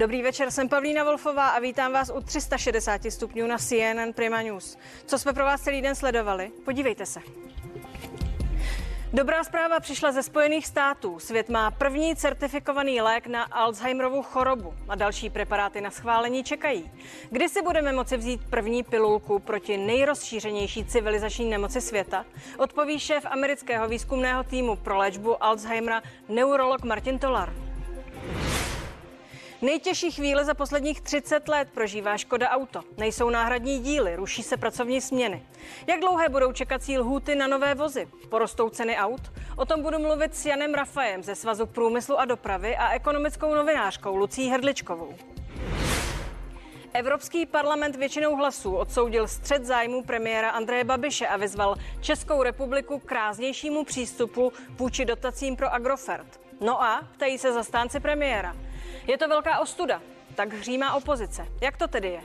Dobrý večer, jsem Pavlína Wolfová a vítám vás u 360 stupňů na CNN Prima News. Co jsme pro vás celý den sledovali? Podívejte se. Dobrá zpráva přišla ze Spojených států. Svět má první certifikovaný lék na Alzheimerovu chorobu a další preparáty na schválení čekají. Kdy si budeme moci vzít první pilulku proti nejrozšířenější civilizační nemoci světa? Odpoví šéf amerického výzkumného týmu pro léčbu Alzheimera neurolog Martin Tolar. Nejtěžší chvíle za posledních 30 let prožívá Škoda Auto. Nejsou náhradní díly, ruší se pracovní směny. Jak dlouhé budou čekací lhůty na nové vozy? Porostou ceny aut? O tom budu mluvit s Janem Rafajem ze Svazu průmyslu a dopravy a ekonomickou novinářkou Lucí Hrdličkovou. Evropský parlament většinou hlasů odsoudil střed zájmu premiéra Andreje Babiše a vyzval Českou republiku k ráznějšímu přístupu vůči dotacím pro Agrofert. No a ptají se zastánci premiéra. Je to velká ostuda, tak hřímá opozice. Jak to tedy je?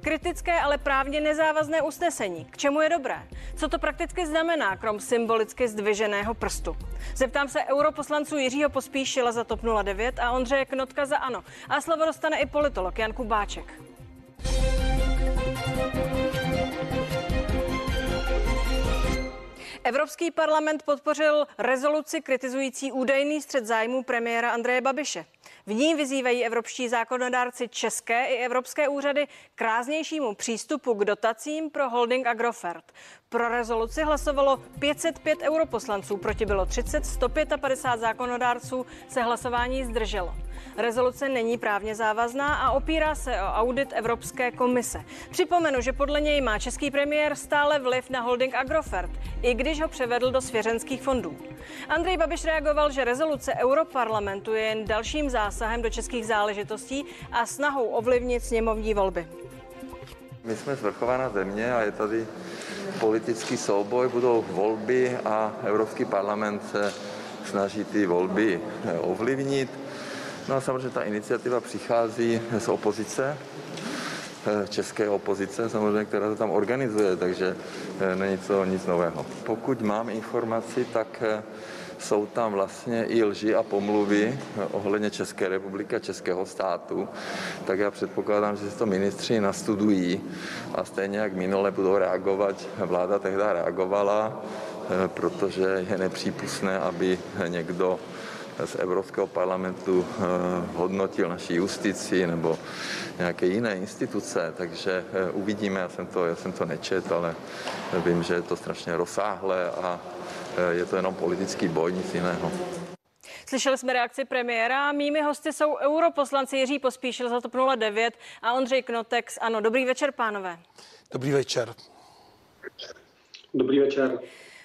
Kritické, ale právně nezávazné usnesení. K čemu je dobré? Co to prakticky znamená, krom symbolicky zdviženého prstu? Zeptám se europoslanců Jiřího Pospíšila za TOP 09 a Ondřeje Knotka za ANO. A slovo dostane i politolog Jan Kubáček. Evropský parlament podpořil rezoluci kritizující údajný střed zájmů premiéra Andreje Babiše. V ní vyzývají evropští zákonodárci české i evropské úřady k ráznějšímu přístupu k dotacím pro holding Agrofert. Pro rezoluci hlasovalo 505 europoslanců, proti bylo 30, 155 zákonodárců se hlasování zdrželo. Rezoluce není právně závazná a opírá se o audit Evropské komise. Připomenu, že podle něj má český premiér stále vliv na holding Agrofert, i když ho převedl do svěřenských fondů. Andrej Babiš reagoval, že rezoluce Europarlamentu je jen dalším zásahem do českých záležitostí a snahou ovlivnit sněmovní volby. My jsme zvrchovaná země a je tady politický souboj, budou volby a Evropský parlament se snaží ty volby ovlivnit. No a samozřejmě ta iniciativa přichází z opozice, eh, české opozice samozřejmě, která to tam organizuje, takže eh, není to nic nového. Pokud mám informaci, tak eh, jsou tam vlastně i lži a pomluvy ohledně České republiky a Českého státu, tak já předpokládám, že si to ministři nastudují a stejně jak minule budou reagovat, vláda tehdy reagovala, protože je nepřípustné, aby někdo z Evropského parlamentu eh, hodnotil naši justici nebo nějaké jiné instituce, takže eh, uvidíme, já jsem to, já jsem to nečet, ale vím, že je to strašně rozsáhlé a eh, je to jenom politický boj, nic jiného. Slyšeli jsme reakci premiéra. Mými hosty jsou europoslanci Jiří Pospíšil za TOP 09 a Ondřej Knotek z ANO. Dobrý večer, pánové. Dobrý večer. Dobrý večer.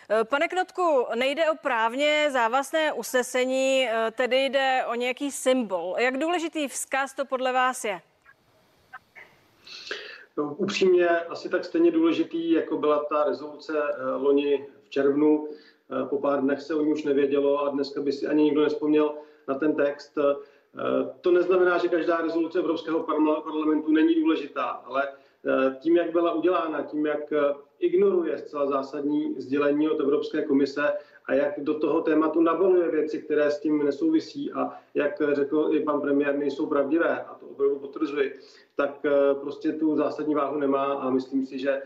Eh, pane Knotku, nejde o právně závazné usnesení, eh, tedy jde o nějaký symbol. Jak důležitý vzkaz to podle vás je? No, upřímně asi tak stejně důležitý, jako byla ta rezoluce eh, loni v červnu. Po pár dnech se o ní už nevědělo a dneska by si ani nikdo nespomněl na ten text. To neznamená, že každá rezoluce Evropského parlamentu není důležitá, ale tím, jak byla udělána, tím, jak ignoruje zcela zásadní sdělení od Evropské komise a jak do toho tématu nabaluje věci, které s tím nesouvisí a jak řekl i pan premiér, nejsou pravdivé, a to opravdu potvrzuji, tak eh, prostě tu zásadní váhu nemá a myslím si, že eh,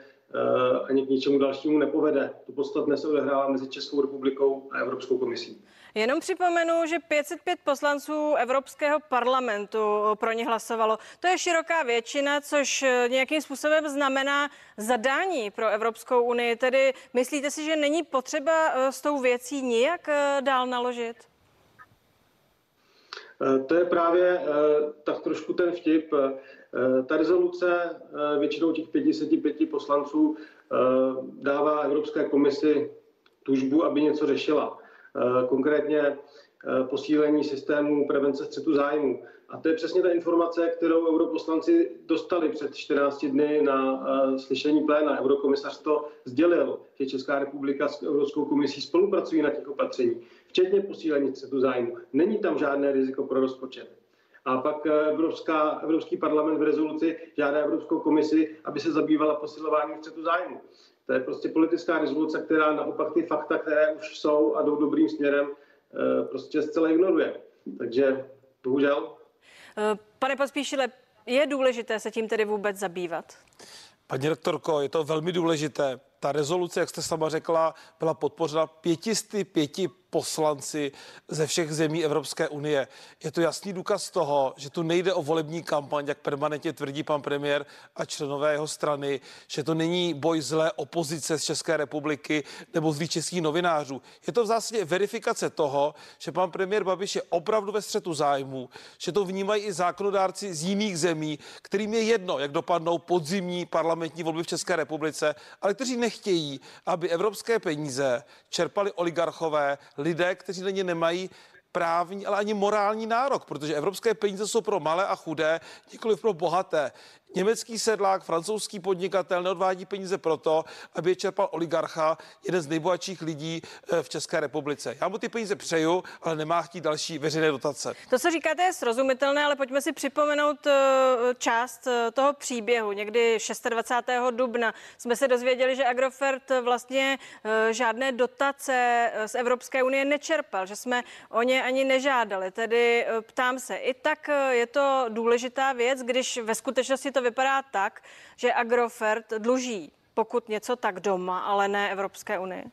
ani k ničemu dalšímu nepovede. To podstatné se odehrává mezi Českou republikou a Evropskou komisí. Jenom připomenu, že 505 poslanců Evropského parlamentu pro ně hlasovalo. To je široká většina, což nějakým způsobem znamená zadání pro Evropskou unii. Tedy myslíte si, že není potřeba eh, s tou věcí nijak eh, dál naložit? Eh, to je právě tak trošku ten vtip. Ta rezoluce většinou těch 55 poslanců dává Evropské komisi tužbu, aby něco řešila. Eh, konkrétně eh, posílení systému prevence střetu zájmu. A to je přesně ta informace, kterou europoslanci dostali před 14 dny na eh, slyšení pléna. Eurokomisař to sdělil, že Česká republika s Evropskou komisí spolupracují na těch opatření, včetně posílení střetu zájmu. Není tam žádné riziko pro rozpočet. A pak Evropská, Evropský parlament v rezoluci žádá Evropskou komisi, aby se zabývala posilováním střetu zájmu. To je prostě politická rezoluce, která naopak ty fakta, které už jsou a jdou dobrým směrem, eh, prostě zcela ignoruje. Takže bohužel. Pane Pospíšile, je důležité se tím tedy vůbec zabývat? Paní rektorko, je to velmi důležité. Ta rezoluce, jak jste sama řekla, byla podpořena 505 poslanci ze všech zemí Evropské unie. Je to jasný důkaz toho, že tu nejde o volební kampaň, jak permanentně tvrdí pan premiér a členové jeho strany, že to není boj zlé opozice z České republiky nebo zlých českých novinářů. Je to v zásadě verifikace toho, že pan premiér Babiš je opravdu ve střetu zájmu, že to vnímají i zákonodárci z jiných zemí, kterým je jedno, jak dopadnou podzimní parlamentní volby v České republice, ale kteří nechtějí, aby evropské peníze čerpali oligarchové, lidé, kteří na ně nemají právní, ale ani morální nárok, protože evropské peníze jsou pro malé a chudé, nikoli pro bohaté. Německý sedlák, francouzský podnikatel neodvádí peníze proto, aby je čerpal oligarcha, jeden z nejbohatších lidí eh, v České republice. Já mu ty peníze přeju, ale nemá chtít další veřejné dotace. To, co říkáte, je srozumitelné, ale pojďme si připomenout eh, část eh, toho příběhu. Někdy 26. dubna jsme se dozvěděli, že Agrofert vlastně žádné dotace z Evropské unie nečerpal, že jsme o ně ani nežádali. Tedy ptám se, i tak je to důležitá věc, když ve skutečnosti to vypadá tak, že Agrofert dluží pokud něco tak doma, ale ne Evropské unii.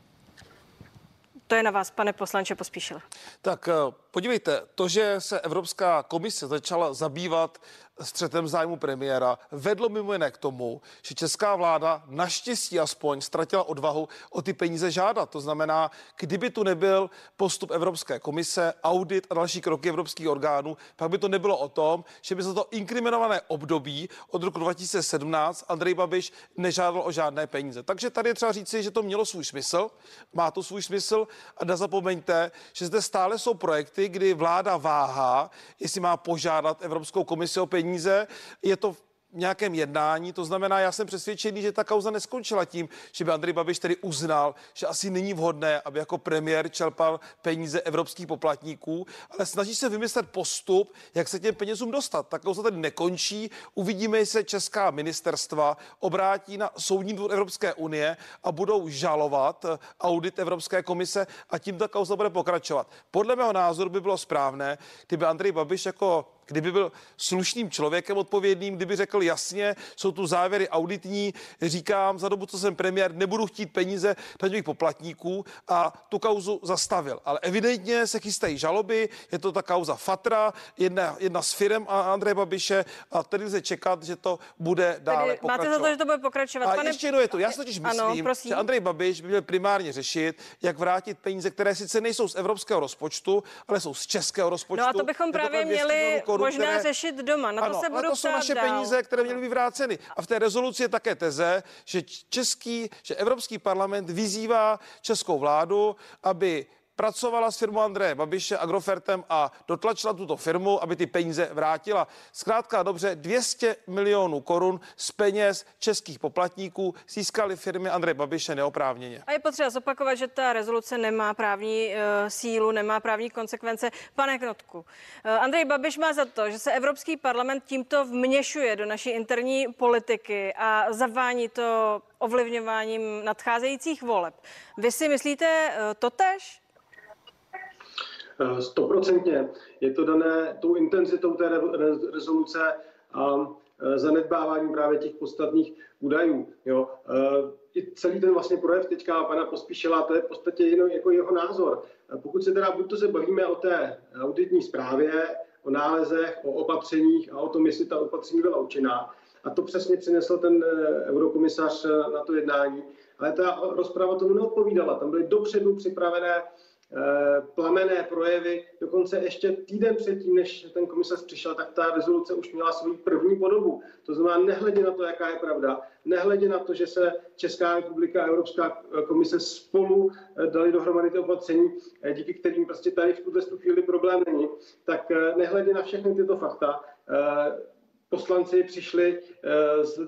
To je na vás, pane poslanče, pospíšil. Tak eh, podívejte, to, že se Evropská komise začala zabývat střetem zájmu premiéra vedlo mimo jiné k tomu, že česká vláda naštěstí aspoň ztratila odvahu o ty peníze žádat. To znamená, kdyby tu nebyl postup Evropské komise, audit a další kroky evropských orgánů, pak by to nebylo o tom, že by za to inkriminované období od roku 2017 Andrej Babiš nežádal o žádné peníze. Takže tady je třeba říci, že to mělo svůj smysl, má to svůj smysl a nezapomeňte, že zde stále jsou projekty, kdy vláda váhá, jestli má požádat Evropskou komisi o peníze peníze, je to nějakém jednání. To znamená, já jsem přesvědčený, že ta kauza neskončila tím, že by Andrej Babiš tedy uznal, že asi není vhodné, aby jako premiér čerpal peníze evropských poplatníků, ale snaží se vymyslet postup, jak se těm penězům dostat. Ta kauza tedy nekončí. Uvidíme, jestli se česká ministerstva obrátí na Soudní dvůr Evropské unie a budou žalovat audit Evropské komise a tím ta kauza bude pokračovat. Podle mého názoru by bylo správné, kdyby Andrej Babiš jako kdyby byl slušným člověkem odpovědným, kdyby řekl jasně, jsou tu závěry auditní, říkám, za dobu, co jsem premiér, nebudu chtít peníze daňových poplatníků a tu kauzu zastavil. Ale evidentně se chystají žaloby, je to ta kauza Fatra, jedna, jedna z firm a Andreje Babiše a tedy lze čekat, že to bude dále Tedy pokračovat. Máte za to, že to bude pokračovat. A Pane... ještě jedno je to. Já si totiž myslím, ano, že Andrej Babiš by měl primárně řešit, jak vrátit peníze, které sice nejsou z evropského rozpočtu, ale jsou z českého rozpočtu. No a to bychom právě měli korun, možná které... řešit doma. Na to ano, se budu to jsou naše dál. peníze, které měly být vráceny. A v té rezoluci je také teze, že český, že Evropský parlament vyzývá českou vládu, aby pracovala s firmou Andreje Babiše Agrofertem a dotlačila tuto firmu, aby ty peníze vrátila. Zkrátka dobře, 200 milionů korun z peněz českých poplatníků získali firmy Andreje Babiše neoprávněně. A je potřeba zopakovat, že ta rezoluce nemá právní uh, sílu, nemá právní konsekvence. Pane Knotku, uh, Andrej Babiš má za to, že se Evropský parlament tímto vměšuje do naší interní politiky a zavání to ovlivňováním nadcházejících voleb. Vy si myslíte uh, totež? Eh, stoprocentně. Je to dané tou intenzitou té rezoluce a eh, zanedbáváním právě těch podstatných údajů. Jo. Eh, I celý ten vlastně projev teďka pana Pospíšela, to je v podstatě jenom jako jeho názor. Pokud se teda buď to se bavíme o té auditní zprávě, o nálezech, o opatřeních a o tom, jestli ta opatření byla účinná, a to přesně přinesl ten eurokomisař na to jednání, ale ta rozprava tomu neodpovídala. Tam byly dopředu připravené plamené projevy. Dokonce ještě týden předtím, než ten komisař přišel, tak ta rezoluce už měla svou první podobu. To znamená, nehledě na to, jaká je pravda, nehledě na to, že se Česká republika a Evropská komise spolu eh, dali dohromady ty opatření, eh, díky kterým prostě tady v tuto chvíli problém není, tak nehledě na všechny tyto fakta, poslanci přišli eh, s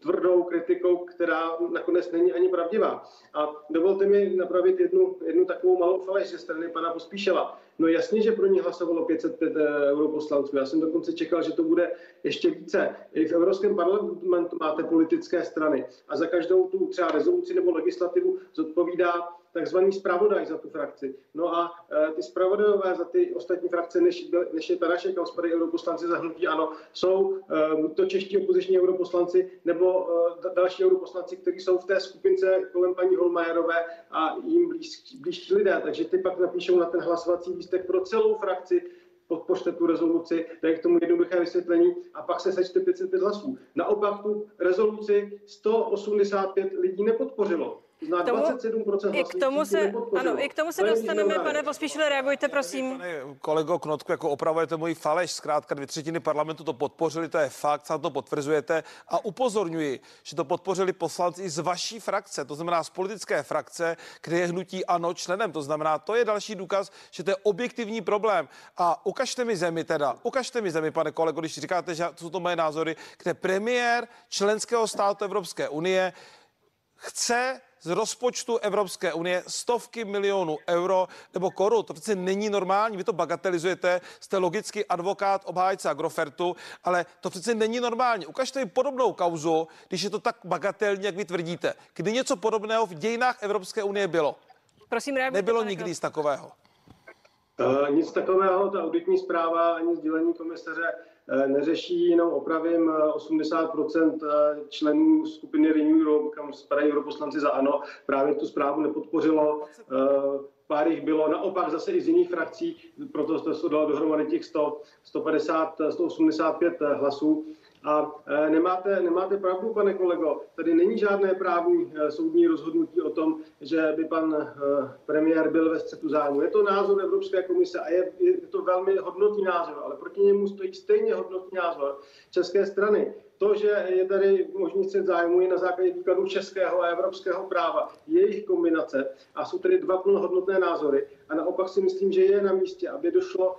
tvrdou kritikou, která nakonec není ani pravdivá. A dovolte mi napravit jednu, jednu takovou malou faleš ze strany pana Pospíšela. No jasně, že pro ně hlasovalo 505 eh, europoslanců. Já jsem dokonce čekal, že to bude ještě více. I v Evropském parlamentu máte politické strany a za každou tu třeba rezoluci nebo legislativu zodpovídá takzvaný zpravodaj za tu frakci. No a e, ty zpravodajové za ty ostatní frakce, než, než je ta naše, kam spadají europoslanci za hnutí ano, jsou e, to čeští opoziční europoslanci nebo e, další europoslanci, kteří jsou v té skupince kolem paní Holmajerové a jim blížší lidé. Takže ty pak napíšou na ten hlasovací lístek pro celou frakci podpořte tu rezoluci, dají k tomu jednoduché vysvětlení a pak se sečte 505 hlasů. Naopak tu rezoluci 185 lidí nepodpořilo. K tomu, I k tomu se, ano, i k tomu se dostaneme, pane Pospíšile, reagujte, prosím. Pane kolego Knotku, jako opravujete můj faleš, zkrátka dvě třetiny parlamentu to podpořili, to je fakt, sám to potvrzujete a upozorňuji, že to podpořili poslanci z vaší frakce, to znamená z politické frakce, kde je hnutí ANO členem, to znamená, to je další důkaz, že to je objektivní problém. A ukažte mi zemi teda, ukažte mi zemi, pane kolego, když říkáte, že jsou to moje názory, kde premiér členského státu Evropské unie chce z rozpočtu Evropské unie stovky milionů euro nebo korun. To přece není normální. Vy to bagatelizujete, jste logicky advokát, obhájce Agrofertu, ale to přece není normální. Ukažte mi podobnou kauzu, když je to tak bagatelní, jak vy tvrdíte. Kdy něco podobného v dějinách Evropské unie bylo? Prosím, reagujte, Nebylo nikdy nic takového. Uh, nic takového, ta auditní zpráva ani sdělení komisaře Eh, neřeší jenom opravím 80 eh, eh, členů skupiny Renew Europe, kam spadají europoslanci za ANO, právě tu zprávu nepodpořilo. Pár jich bylo naopak zase i z jiných frakcí, proto se dalo dohromady těch 100, 150, 185 hlasů. A e, nemáte, nemáte pravdu, pane kolego, tady není žádné právní e, soudní rozhodnutí o tom, že by pan e, premiér byl ve střetu zájmu. Je to názor Evropské komise a je, je to velmi hodnotný názor, ale proti němu stojí stejně hodnotný názor české strany. To, že je tady možný střed zájmu, je na základě výkladu českého a evropského práva, jejich kombinace a jsou tady dva plnohodnotné názory. A naopak si myslím, že je na místě, aby došlo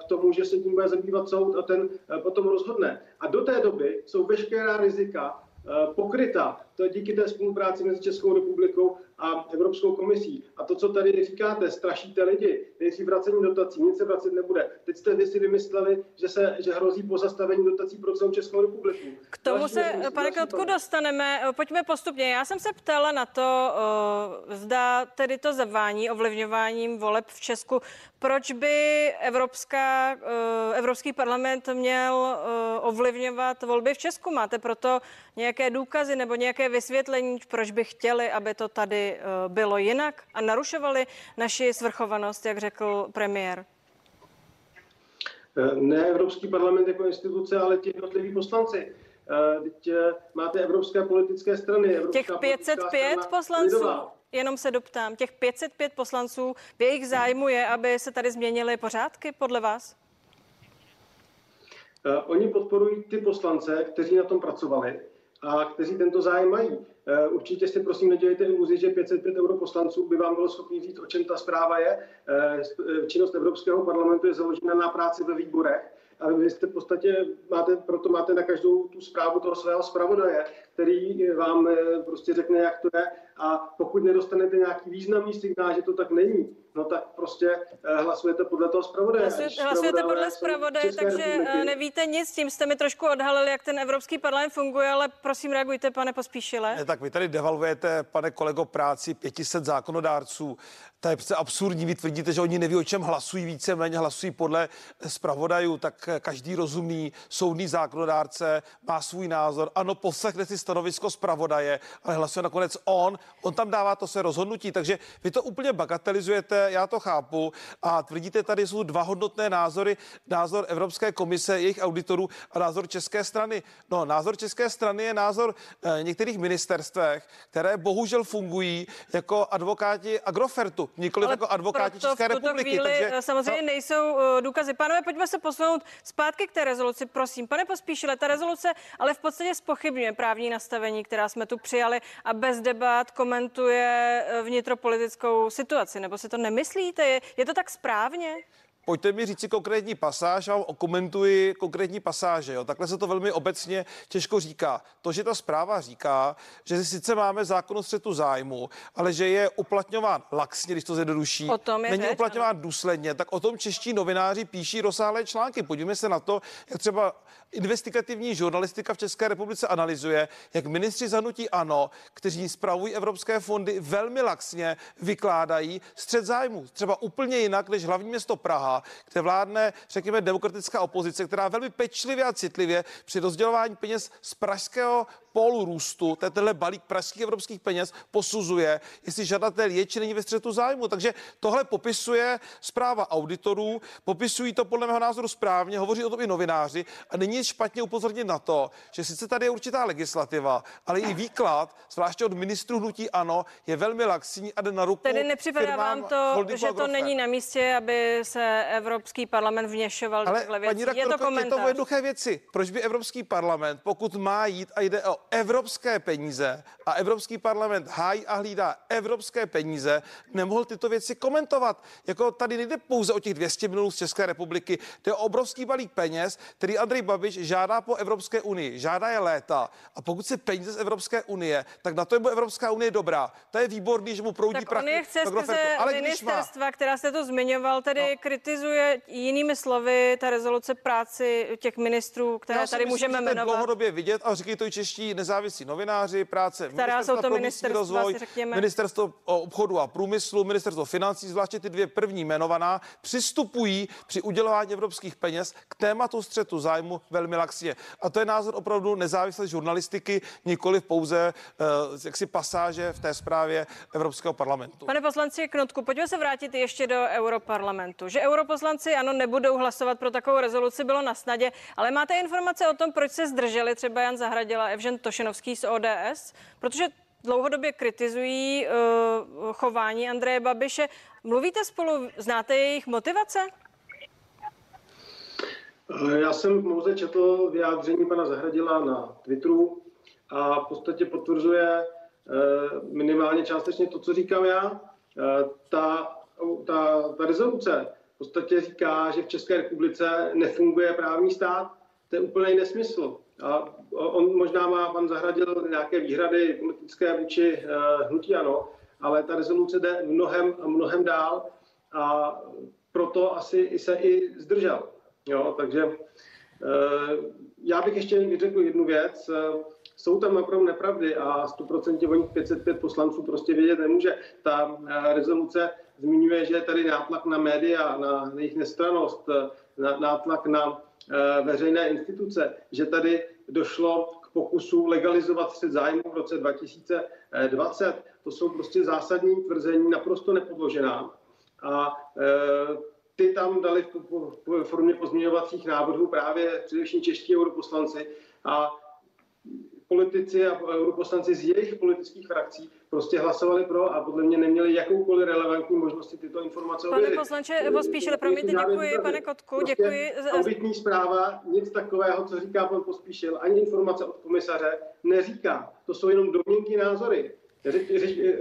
k tomu, že se tím bude zabývat soud a ten eh, potom rozhodne. A do té doby jsou veškerá rizika eh, pokryta to díky té spolupráci mezi Českou republikou a Evropskou komisí. A to, co tady říkáte, strašíte lidi, nejdřív vracení dotací, nic se vracet nebude. Teď jste vy si vymysleli, že, se, že hrozí pozastavení dotací pro celou Českou republiku. K tomu další se, další, pane Kotku, dostaneme. Pojďme postupně. Já jsem se ptala na to, zda tedy to zavání ovlivňováním voleb v Česku, proč by Evropská, Evropský parlament měl ovlivňovat volby v Česku? Máte proto nějaké důkazy nebo nějaké vysvětlení, proč by chtěli, aby to tady eh, bylo jinak a narušovali naši svrchovanost, jak řekl premiér? Eh, ne Evropský parlament jako instituce, ale ti jednotliví poslanci. Eh, teď máte evropské politické strany. Evropská těch 505 poslanců? Lidová. Jenom se doptám, těch 505 poslanců, v jejich zájmu je, aby se tady změnily pořádky podle vás? Oni podporují ty poslance, kteří na tom pracovali a kteří tento zájem mají. Eh, určitě si prosím nedělejte iluzi, že 505 europoslanců by vám bylo schopni říct, o čem ta zpráva je. Eh, eh, činnost Evropského parlamentu je založena na práci ve výborech a vy jste v podstatě, máte, proto máte na každou tu zprávu toho svého zpravodaje, který vám prostě řekne, jak to je a pokud nedostanete nějaký významný signál, že to tak není, no tak prostě eh, hlasujete podle toho zpravodaje. Hlasujete, hlasujete podle zpravodaje, takže eh, republiky. nevíte nic, tím jste mi trošku odhalili, jak ten Evropský parlament funguje, ale prosím reagujte, pane Pospíšile. Ne, tak vy tady devalvujete, pane kolego, práci 500 zákonodárců. To je přece absurdní. Vy tvrdíte, že oni neví, o čem hlasují, více méně hlasují podle zpravodajů, tak eh, každý rozumný soudný zákonodárce má svůj názor. Ano, poslechne si stanovisko zpravodaje, ale hlasuje nakonec on on tam dává to se rozhodnutí, takže vy to úplně bagatelizujete, já to chápu a tvrdíte tady jsou dva hodnotné názory, názor Evropské komise, jejich auditorů a názor české strany. No, názor české strany je názor e, některých ministerstvech, které bohužel fungují jako advokáti Agrofertu, nikoli jako advokáti České v republiky. Chvíli takže, eh, samozřejmě nejsou uh, důkazy. Pánové, pojďme se posunout zpátky k té rezoluci, prosím. Pane Pospíšile, ta rezoluce ale v podstatě spochybňuje právní nastavení, která jsme tu přijali a bez debat komentuje eh, vnitropolitickou situaci, nebo si to nemyslíte? Je, je to tak správně? Pojďte mi říct si konkrétní pasáž a vám okomentuji konkrétní pasáže. Jo. Takhle se to velmi obecně těžko říká. To, že ta zpráva říká, že sice máme zákon o střetu zájmu, ale že je uplatňován laxně, když to zjednoduší, O tom je není řeč, uplatňován důsledně, tak o tom čeští novináři píší rozsáhlé články. Podívejme se na to, jak třeba investigativní žurnalistika v České republice analyzuje, jak ministři zanutí ANO, kteří spravují evropské fondy, velmi laxně vykládají střed zájmu. Třeba úplně jinak než hlavní město Praha, kde vládne, řekněme, demokratická opozice, která velmi pečlivě a citlivě při rozdělování peněz z pražského polu růstu, to je tenhle balík pražských evropských peněz, posuzuje, jestli žadatel je či není ve střetu zájmu. Takže tohle popisuje zpráva auditorů, popisují to podle mého názoru správně, hovoří o tom i novináři a není špatně upozornit na to, že sice tady je určitá legislativa, ale i výklad, zvláště od ministrů hnutí ANO, je velmi laxní a jde na ruku. Tedy nepřipadá vám to, že to není na místě, aby se Evropský parlament vněšoval do Ale paní věcí. Je to rektorko, je to komentář. o jednoduché věci. Proč by Evropský parlament, pokud má jít a jde o evropské peníze a Evropský parlament hájí a hlídá evropské peníze, nemohl tyto věci komentovat. Jako tady nejde pouze o těch 200 milionů z České republiky, to je obrovský balík peněz, který Andrej Babiš žádá po Evropské unii. Žádá je léta. A pokud se peníze z Evropské unie, tak na to je Evropská unie dobrá. To je výborný, že mu proudí Tak prachy chce skrze Ale když má, ministerstva, která jste to zmiňoval, tedy kritizuje jinými slovy ta rezoluce práci těch ministrů, které Já si tady myslím, můžeme že to je jmenovat. dlouhodobě vidět a říkají to i čeští nezávislí novináři, práce Která jsou to pro místní ministerstva, rozvoj, řekněme. ministerstvo obchodu a průmyslu, ministerstvo financí, zvláště ty dvě první jmenovaná, přistupují při udělování evropských peněz k tématu střetu zájmu velmi laxně. A to je názor opravdu nezávislé žurnalistiky, nikoli pouze uh, jaksi pasáže v té zprávě Evropského parlamentu. Pane poslanci Knotku, pojďme se vrátit ještě do Europarlamentu. Že europoslanci ano nebudou hlasovat pro takovou rezoluci, bylo na snadě, ale máte informace o tom, proč se zdrželi třeba Jan Zahradila Evžen Tošenovský z ODS? Protože dlouhodobě kritizují uh, chování Andreje Babiše. Mluvíte spolu, znáte jejich motivace? Já jsem pouze četl vyjádření pana Zahradila na Twitteru a v podstatě potvrzuje eh, minimálně částečně to, co říkám já. Eh, Ta, ta, ta rezoluce v podstatě říká, že v České republice nefunguje právní stát. To je úplný nesmysl. A on možná má pan Zahradil nějaké výhrady politické vůči eh, hnutí ano, ale ta rezoluce jde mnohem, mnohem dál a proto asi se i zdržel. Jo, takže eh, já bych ještě řekl jednu věc. Jsou tam opravdu nepravdy a 100% o nich 505 poslanců prostě vědět nemůže. Ta eh, rezoluce zmiňuje, že je tady nátlak na média, na jejich nestranost, nátlak na veřejné instituce, že tady došlo k pokusu legalizovat střed zájmu v roce 2020. To jsou prostě zásadní tvrzení, naprosto nepodložená. A eh, ty tam dali v formě pozměňovacích návrhů právě především čeští europoslanci a politici a europoslanci z jejich politických frakcí prostě hlasovali pro a podle mě neměli jakoukoliv relevantní možnosti tyto informace Pane ověřit. poslanče Pospíšile, promiňte, děkuji, pane Kotku, Prostě děkuji za- Auditní zpráva nic takového, co říká pan Pospíšil, ani informace od komisaře neříká. To jsou jenom domněnky názory.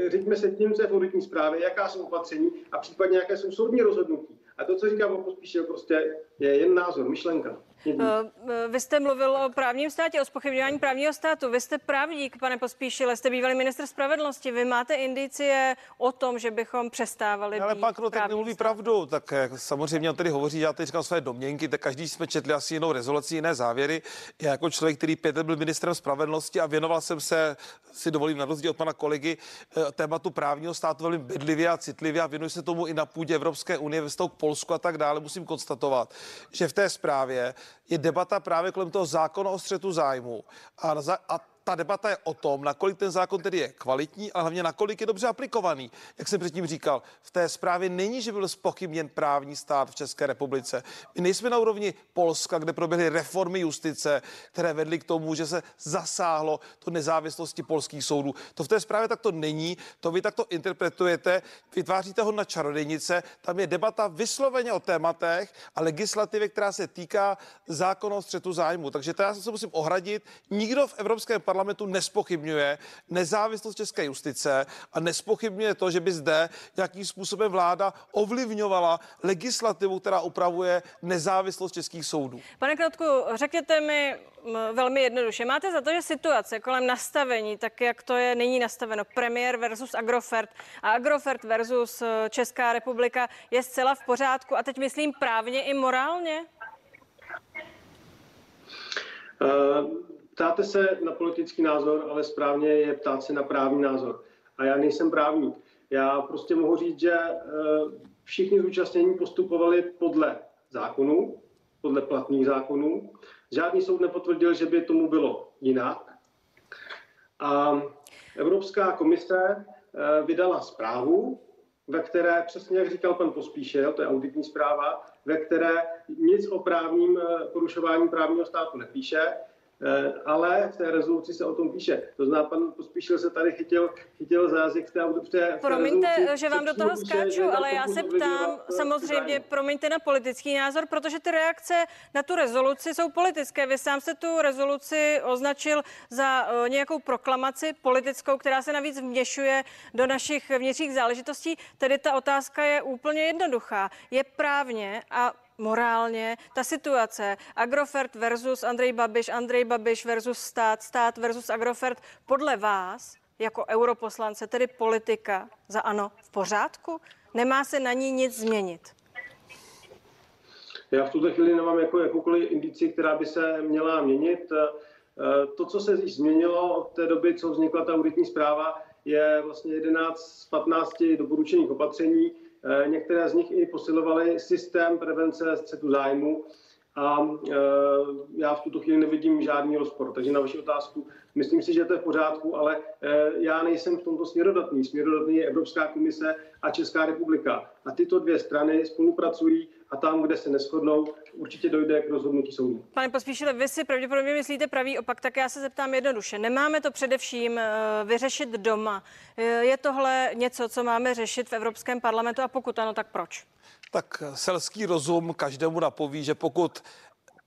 Řeďme se tím, co je v auditní zprávě, jaká jsou opatření a případně jaké jsou soudní rozhodnutí. A to, co říká pan Pospíšil, prostě je jen názor, myšlenka. Víc. Eh, Vy jste mluvil o právním státě, o spochybňování právního státu. Vy jste právník, pane Pospíšile, jste bývalý minister spravedlnosti. Vy máte indicie o tom, že bychom přestávali Ale pak no, tak nemluví pravdu. Tak eh, samozřejmě on tady hovoří, já teď říkám své domněnky, tak každý jsme četli asi jinou rezoluci, jiné závěry. Já jako člověk, který pět let byl ministrem spravedlnosti a věnoval jsem se, si dovolím na rozdíl od pana kolegy, eh, tématu právního státu velmi bedlivě a citlivě a věnuji se tomu i na půdě Evropské unie ve k Polsku a tak dále. Musím konstatovat, že v té zprávě je debata právě kolem toho zákona o střetu zájmu. A, a ta debata je o tom, nakolik ten zákon tedy je kvalitní a hlavně nakolik je dobře aplikovaný. Jak jsem předtím říkal, v té zprávě není, že byl spochybněn právní stát v České republice. My nejsme na úrovni Polska, kde proběhly reformy justice, které vedly k tomu, že se zasáhlo do nezávislosti polských soudů. To v té zprávě takto není, to vy takto interpretujete, vytváříte ho na čarodějnice, tam je debata vysloveně o tématech a legislativě, která se týká zákona o střetu zájmu. Takže to já se musím ohradit. Nikdo v Evropském parlamentu parlamentu nespochybňuje nezávislost české justice a nespochybňuje to, že by zde nějakým způsobem vláda ovlivňovala legislativu, která upravuje nezávislost českých soudů. Pane Krotku, řekněte mi velmi jednoduše. Máte za to, že situace kolem nastavení, tak jak to je nyní nastaveno, premiér versus Agrofert a Agrofert versus eh, Česká republika je zcela v pořádku a teď myslím právně i morálně? Uh, ptáte se na politický názor, ale správně je ptát se na právní názor. A já nejsem právník. Já prostě mohu říct, že uh, všichni zúčastnění postupovali podle zákonů, podle platných zákonů. Žádný soud nepotvrdil, že by tomu bylo jinak. A Evropská komise vydala zprávu, ve které, přesně jak říkal pan Pospíšil, to je auditní zpráva, ve které nic o právním porušování právního státu nepíše, Eh, ale v té rezoluci se o tom píše. To znamená, pan Pospíšil se tady chytil, chytil jazyk v té, té Promiňte, že vám do toho skáču, píše, ale já se ptám samozřejmě, promiňte na politický názor, protože ty reakce na tu rezoluci jsou politické. Vy sám se tu rezoluci označil za uh, nějakou proklamaci politickou, která se navíc vměšuje do našich vnitřních záležitostí. Tedy ta otázka je úplně jednoduchá. Je právně a morálně ta situace Agrofert versus Andrej Babiš, Andrej Babiš versus stát, stát versus Agrofert podle vás jako europoslance, tedy politika za ano v pořádku? Nemá se na ní nic změnit? Já v tuto chvíli nemám jako jakoukoliv indici, která by se měla měnit. Eh, to, co se již změnilo od té doby, co vznikla ta auditní zpráva, je vlastně 11 z 15 doporučených opatření, některé z nich i posilovaly systém prevence střetu zájmu a eh, já v tuto chvíli nevidím žádný rozpor. Takže na vaši otázku, myslím si, že to je v pořádku, ale eh, já nejsem v tomto směrodatný. Směrodatný je Evropská komise a Česká republika. A tyto dvě strany spolupracují a tam, kde se neschodnou, určitě dojde k rozhodnutí soudu. Pane Pospíšile, vy si pravděpodobně myslíte pravý opak, tak já se zeptám jednoduše. Nemáme to především eh, vyřešit doma. Eh, je tohle něco, co máme řešit v Evropském parlamentu a pokud ano, tak proč? Tak selský rozum každému napoví, že pokud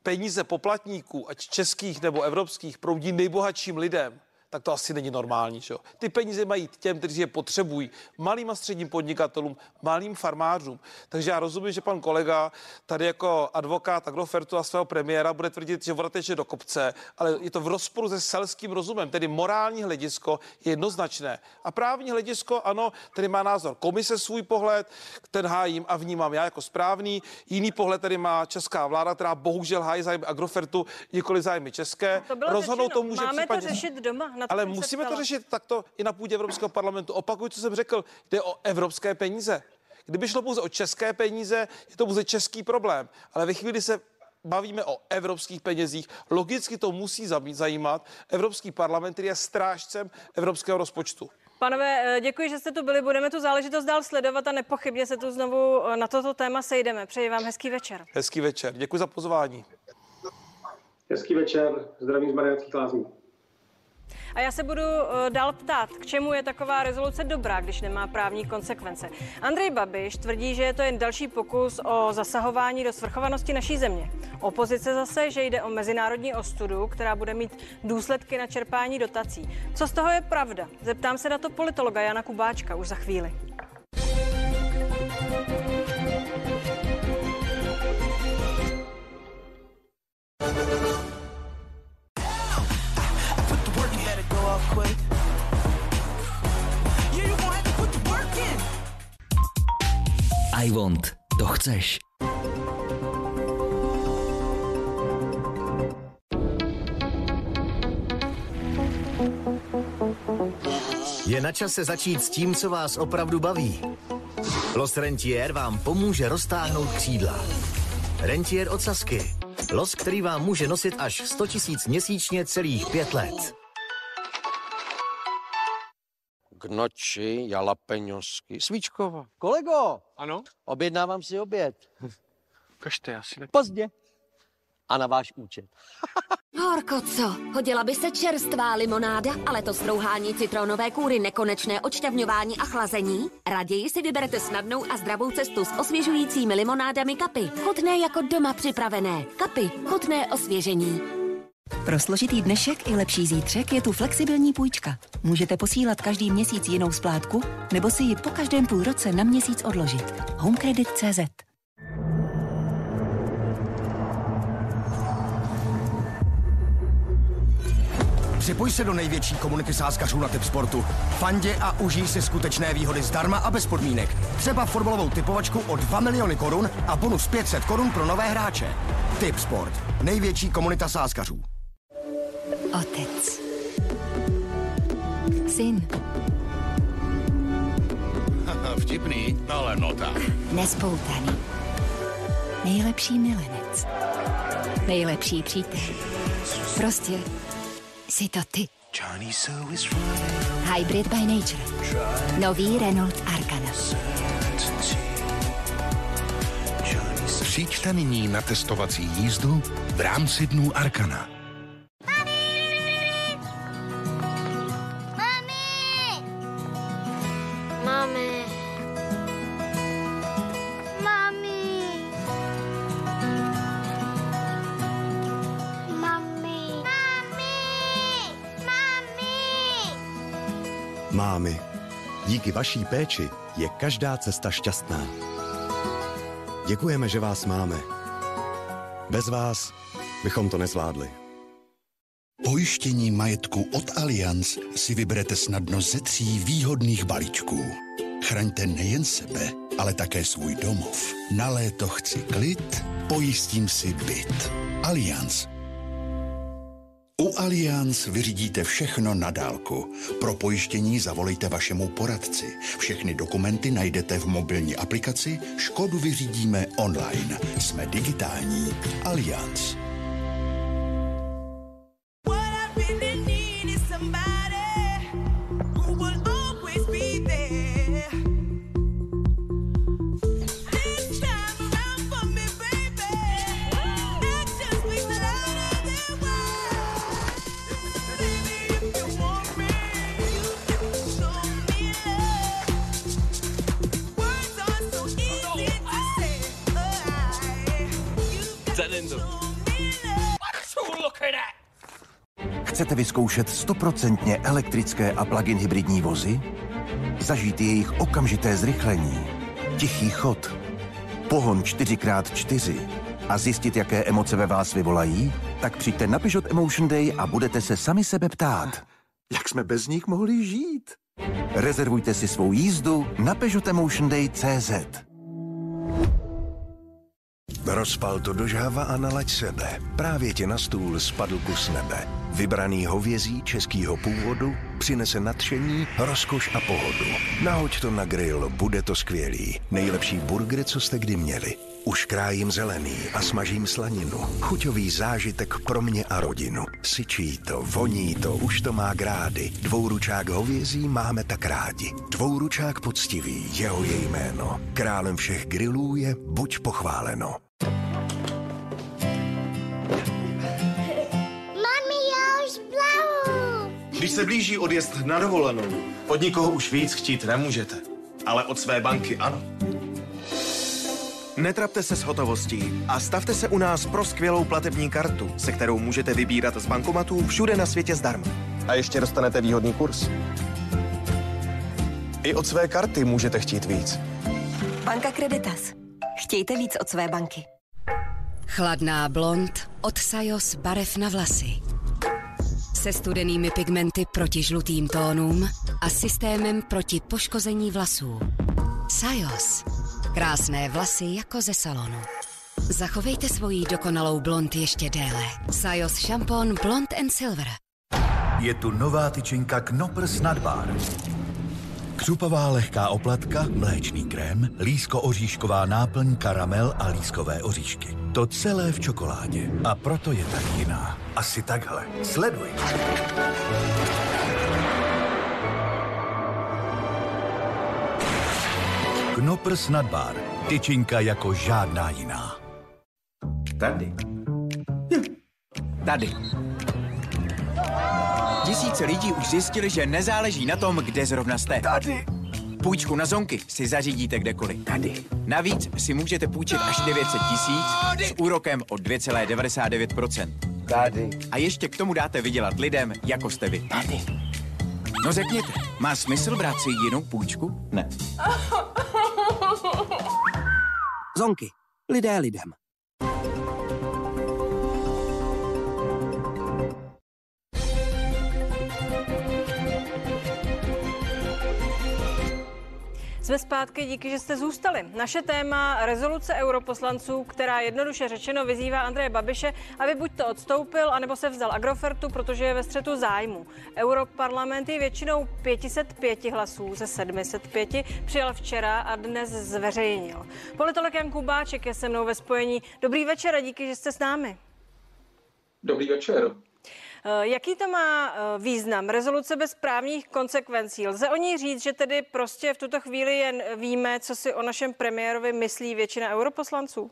peníze poplatníků, ať českých nebo evropských, proudí nejbohatším lidem, tak to asi není normální. Že? Ty peníze mají těm, kteří je potřebují, malým a středním podnikatelům, malým farmářům. Takže já rozumím, že pan kolega tady jako advokát Agrofertu a svého premiéra bude tvrdit, že voda teče do kopce, ale je to v rozporu se selským rozumem, tedy morální hledisko je jednoznačné. A právní hledisko, ano, tedy má názor komise svůj pohled, ten hájím a vnímám já jako správný. Jiný pohled tedy má česká vláda, která bohužel hájí zájmy Agrofertu, nikoli zájmy české. To Rozhodnout to může Máme případně... to řešit doma na to Ale musíme to řešit takto i na půdě Evropského parlamentu. Opakuju, co jsem řekl, jde o evropské peníze. Kdyby šlo pouze o české peníze, je to pouze český problém. Ale ve chvíli se bavíme o evropských penězích, logicky to musí zajímat Evropský parlament, který je strážcem evropského rozpočtu. Panové, eh, děkuji, že jste tu byli. Budeme tu záležitost dál sledovat a nepochybně se tu znovu eh, na toto téma sejdeme. Přeji vám hezký večer. Hezký večer. Děkuji za pozvání. Hezký večer. Zdravím z Mariánských lázní. A já se budu uh, dál ptát, k čemu je taková rezoluce dobrá, když nemá právní konsekvence. Andrej Babiš tvrdí, že je to jen další pokus o zasahování do svrchovanosti naší země. Opozice zase, že jde o mezinárodní ostudu, která bude mít důsledky na čerpání dotací. Co z toho je pravda? Zeptám se na to politologa Jana Kubáčka už za chvíli. Want. To chceš. Je na čase začít s tím, co vás opravdu baví. Los Rentier vám pomůže roztáhnout křídla. Rentier od Sasky. Los, který vám může nosit až 100 000 měsíčně celých pět let. K noči jalapeňosky. Svíčkova. Kolego! Ano? Objednávám si oběd. Kažte, asi ne. Pozdě. A na váš účet. Horko, co? Hodila by se čerstvá limonáda, ale to strouhání citronové kůry, nekonečné odšťavňování a chlazení? Raději si vyberte snadnou a zdravou cestu s osvěžujícími limonádami kapy. Chutné jako doma připravené. Kapy. Chutné osvěžení. Pro složitý dnešek i lepší zítřek je tu flexibilní půjčka. Můžete posílat každý měsíc jinou splátku, nebo si ji po každém půl roce na měsíc odložit. Homecredit.cz Připoj se do největší komunity sáskařů na typ sportu. Fandě a užij si skutečné výhody zdarma a bez podmínek. Třeba fotbalovou typovačku o 2 miliony korun a bonus 500 korun pro nové hráče. Tip Sport. Největší komunita sáskařů. Otec. Syn. Vtipný, ale no tak. Nespoutaný. Nejlepší milenec. Nejlepší přítel. Prostě jsi to ty. Hybrid by Nature. Nový Renault Arcana. Přijďte nyní na testovací jízdu v rámci dnů Arkana. Díky vaší péči je každá cesta šťastná. Děkujeme, že vás máme. Bez vás bychom to nezvládli. Pojištění majetku od Allianz si vyberete snadno ze tří výhodných balíčků. Chraňte nejen sebe, ale také svůj domov. Na léto chci klid, pojistím si byt. Allianz. U Allianz vyřídíte všechno na dálku. Pro pojištění zavolejte vašemu poradci. Všechny dokumenty najdete v mobilní aplikaci Škodu vyřídíme online. Jsme digitální. Allianz. Vyzkoušet stoprocentně elektrické a plug-in hybridní vozy? Zažít jejich okamžité zrychlení, tichý chod, pohon 4x4 a zjistit, jaké emoce ve vás vyvolají? Tak přijďte na Peugeot Emotion Day a budete se sami sebe ptát. Jak jsme bez nich mohli žít? Rezervujte si svou jízdu na Peugeot Emotion Day CZ. Rozpal to do žháva a nalaď sebe. Právě ti na stůl spadl kus nebe. Vybraný hovězí českýho původu přinese nadšení, rozkoš a pohodu. Nahoď to na grill, bude to skvělý. Nejlepší burger, co jste kdy měli. Už krájím zelený a smažím slaninu. Chuťový zážitek pro mě a rodinu. Syčí to, voní to, už to má grády. Dvouručák hovězí máme tak rádi. Dvouručák poctivý, jeho je jméno. Králem všech grillů je buď pochváleno. Když se blíží odjezd na dovolenou, od nikoho už víc chtít nemůžete. Ale od své banky ano. Netrapte se s hotovostí a stavte se u nás pro skvělou platební kartu, se kterou můžete vybírat z bankomatů všude na světě zdarma. A ještě dostanete výhodný kurz. I od své karty můžete chtít víc. Banka Creditas. Chtějte víc od své banky. Chladná blond od Sajos barev na vlasy. Se studenými pigmenty proti žlutým tónům a systémem proti poškození vlasů. Sajos. Krásné vlasy jako ze salonu. Zachovejte svoji dokonalou blond ještě déle. Sajos šampon Blond and Silver. Je tu nová tyčinka Knoppers Nadbar. Křupová lehká oplatka, mléčný krém, lísko-oříšková náplň, karamel a lískové oříšky. To celé v čokoládě. A proto je tak jiná. Asi takhle. Sleduj. Knoppers Nadbar. Tyčinka jako žádná jiná. Tady. Hm. Tady. Tisíce lidí už zjistili, že nezáleží na tom, kde zrovna jste. Tady. Půjčku na zonky si zařídíte kdekoliv. Tady. Navíc si můžete půjčit až 900 tisíc s úrokem od 2,99%. Tady. A ještě k tomu dáte vydělat lidem, jako jste vy. Tady. No řekněte, má smysl brát si jinou půjčku? Ne. Zonky. Lidé lidem. Jsme zpátky, díky, že jste zůstali. Naše téma rezoluce europoslanců, která jednoduše řečeno vyzývá Andreje Babiše, aby buď to odstoupil, anebo se vzdal Agrofertu, protože je ve střetu zájmu. Europarlament je většinou 505 hlasů ze 705 přijal včera a dnes zveřejnil. Politolog Jan Kubáček je se mnou ve spojení. Dobrý večer a díky, že jste s námi. Dobrý večer. Eh, jaký to má eh, význam? Rezoluce bez právních konsekvencí. Lze o ní říct, že tedy prostě v tuto chvíli jen víme, co si o našem premiérovi myslí většina europoslanců?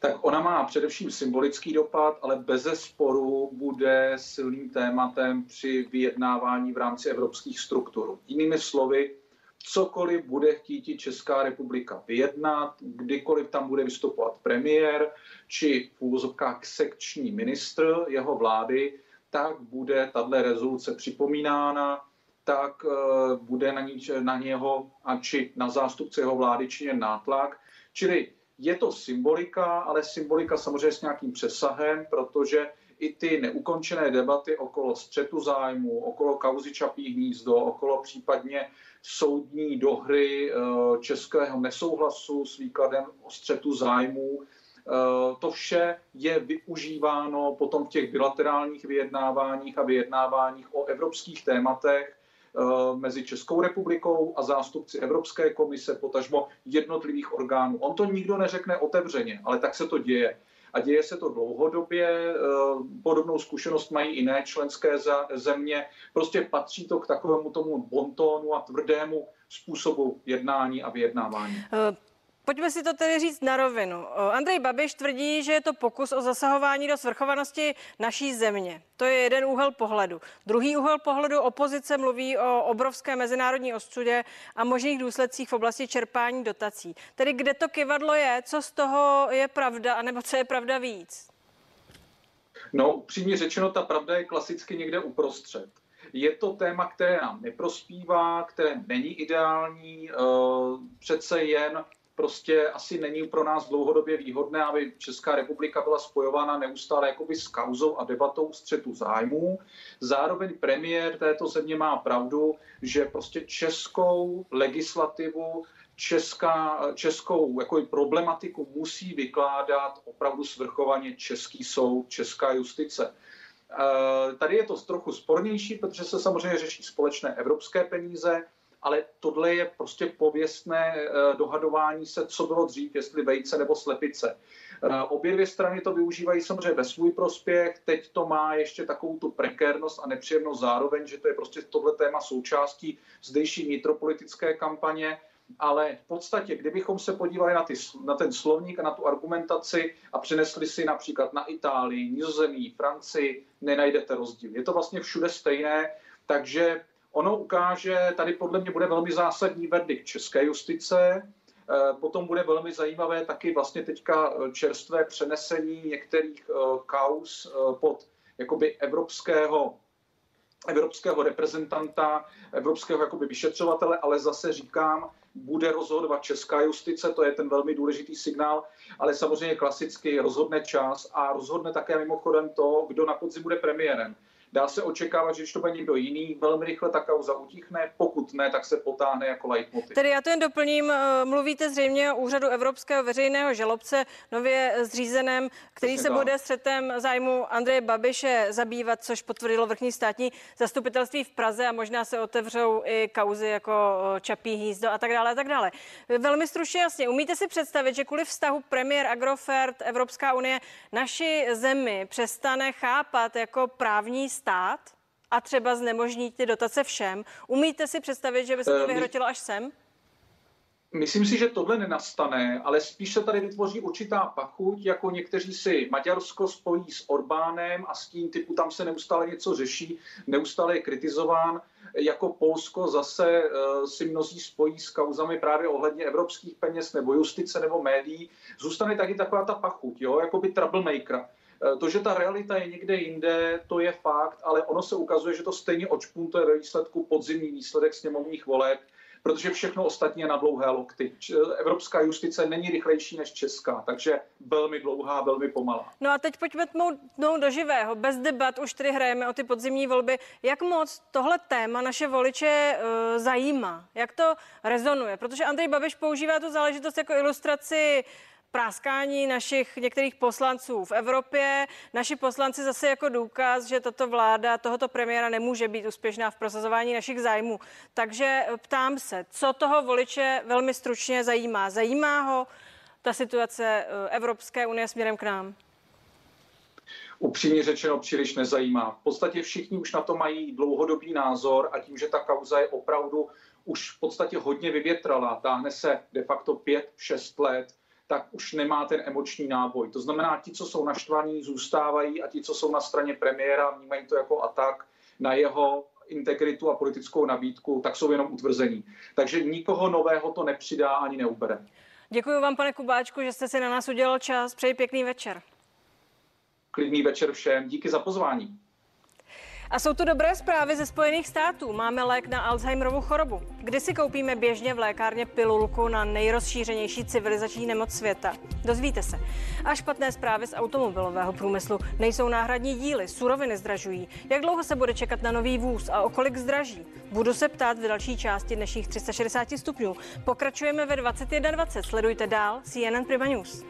Tak ona má především symbolický dopad, ale bez sporu bude silným tématem při vyjednávání v rámci evropských struktur. Jinými slovy, cokoliv bude chtít Česká republika vyjednat, kdykoliv tam bude vystupovat premiér či v úvozovkách sekční ministr jeho vlády, tak bude tahle rezoluce připomínána, tak eh, bude na, ní, na něho a či na zástupce jeho vlády činěn nátlak. Čili je to symbolika, ale symbolika samozřejmě s nějakým přesahem, protože i ty neukončené debaty okolo střetu zájmu, okolo kauzy Čapí hnízdo, okolo případně soudní dohry eh, českého nesouhlasu s výkladem o střetu zájmů. Eh, to vše je využíváno potom v těch bilaterálních vyjednáváních a vyjednáváních o evropských tématech eh, mezi Českou republikou a zástupci Evropské komise, potažmo jednotlivých orgánů. On to nikdo neřekne otevřeně, ale tak se to děje a děje se to dlouhodobě. Eh, podobnou zkušenost mají jiné členské země. Prostě patří to k takovému tomu bontónu a tvrdému způsobu jednání a vyjednávání. Pojďme si to tedy říct na rovinu. Andrej Babiš tvrdí, že je to pokus o zasahování do svrchovanosti naší země. To je jeden úhel pohledu. Druhý úhel pohledu opozice mluví o obrovské mezinárodní ostudě a možných důsledcích v oblasti čerpání dotací. Tedy kde to kivadlo je, co z toho je pravda, anebo co je pravda víc? No, upřímně řečeno, ta pravda je klasicky někde uprostřed. Je to téma, které nám neprospívá, které není ideální, přece jen prostě asi není pro nás dlouhodobě výhodné, aby Česká republika byla spojována neustále jakoby s kauzou a debatou střetu zájmů. Zároveň premiér této země má pravdu, že prostě českou legislativu česká, českou jako problematiku musí vykládat opravdu svrchovaně český soud, česká justice. E, tady je to trochu spornější, protože se samozřejmě řeší společné evropské peníze, ale tohle je prostě pověstné eh, dohadování se, co bylo dřív, jestli vejce nebo slepice. Eh, obě dvě strany to využívají samozřejmě ve svůj prospěch. Teď to má ještě takovou tu prekérnost a nepříjemnost zároveň, že to je prostě tohle téma součástí zdejší vnitropolitické kampaně. Ale v podstatě, kdybychom se podívali na, ty, na ten slovník a na tu argumentaci a přenesli si například na Itálii, Nizozemí, Francii, nenajdete rozdíl. Je to vlastně všude stejné, takže Ono ukáže, tady podle mě bude velmi zásadní verdikt české justice, eh, Potom bude velmi zajímavé taky vlastně teďka eh, čerstvé přenesení některých eh, kaus pod jakoby evropského evropského reprezentanta, evropského jakoby vyšetřovatele, ale zase říkám, bude rozhodovat česká justice, to je ten velmi důležitý signál, ale samozřejmě klasicky rozhodne čas a rozhodne také mimochodem to, kdo na podzim bude premiérem. Dá se očekávat, že když to bude někdo jiný, velmi rychle ta kauza utichne, pokud ne, tak se potáhne jako leitmotiv. Tedy já to jen doplním, eh, mluvíte zřejmě o úřadu Evropského veřejného žalobce, nově zřízeném, který se bude střetem zájmu Andreje Babiše zabývat, což potvrdilo vrchní státní zastupitelství v Praze a možná se otevřou i kauzy jako eh, Čapí hnízdo a tak dále a tak dále. Velmi stručně jasně, umíte si představit, že kvůli vztahu premiér Agrofert Evropská unie naši zemi přestane chápat jako právní stát a třeba znemožní ty dotace všem. Umíte si představit, že by se to eh, vyhrotilo až sem? Myslím si, že tohle nenastane, ale spíš se tady vytvoří určitá pachuť, jako někteří si Maďarsko spojí s Orbánem a s tím typu tam se neustále něco řeší, neustále je kritizován, jako Polsko zase uh, si mnozí spojí s kauzami právě ohledně evropských peněz nebo justice nebo médií. Zůstane taky taková ta pachuť, jo, jako by troublemaker. Eh, to, že ta realita je někde jinde, to je fakt, ale ono se ukazuje, že to stejně očpuntuje ve výsledku podzimní výsledek sněmovních voleb, protože všechno ostatní je na dlouhé lokty. Evropská justice není rychlejší než česká, takže velmi dlouhá, velmi pomalá. No a teď pojďme tmout do živého. Bez debat už tedy hrajeme o ty podzimní volby. Jak moc tohle téma naše voliče uh, zajímá? Jak to rezonuje? Protože Andrej Babiš používá tu záležitost jako ilustraci práskání našich některých poslanců v Evropě. Naši poslanci zase jako důkaz, že tato vláda tohoto premiéra nemůže být úspěšná v prosazování našich zájmů. Takže ptám se, co toho voliče velmi stručně zajímá? Zajímá ho ta situace eh, Evropské unie směrem k nám? upřímně řečeno příliš nezajímá. V podstatě všichni už na to mají dlouhodobý názor a tím, že ta kauza je opravdu už v podstatě hodně vyvětrala, táhne se de facto 5-6 let, tak už nemá ten emoční náboj. To znamená, ti, co jsou naštvaní, zůstávají a ti, co jsou na straně premiéra, vnímají to jako atak na jeho integritu a politickou nabídku, tak jsou jenom utvrzení. Takže nikoho nového to nepřidá ani neubere. Děkuji vám, pane Kubáčku, že jste si na nás udělal čas. Přeji pěkný večer. Klidný večer všem. Díky za pozvání. A jsou tu dobré zprávy ze Spojených států. Máme lék na Alzheimerovu chorobu. Kdy si koupíme běžně v lékárně pilulku na nejrozšířenější civilizační nemoc světa? Dozvíte se. A špatné zprávy z automobilového průmyslu. Nejsou náhradní díly, suroviny zdražují. Jak dlouho se bude čekat na nový vůz a o kolik zdraží? Budu se ptát v další části dnešních 360 stupňů. Pokračujeme ve 21.20. Sledujte dál CNN Prima News.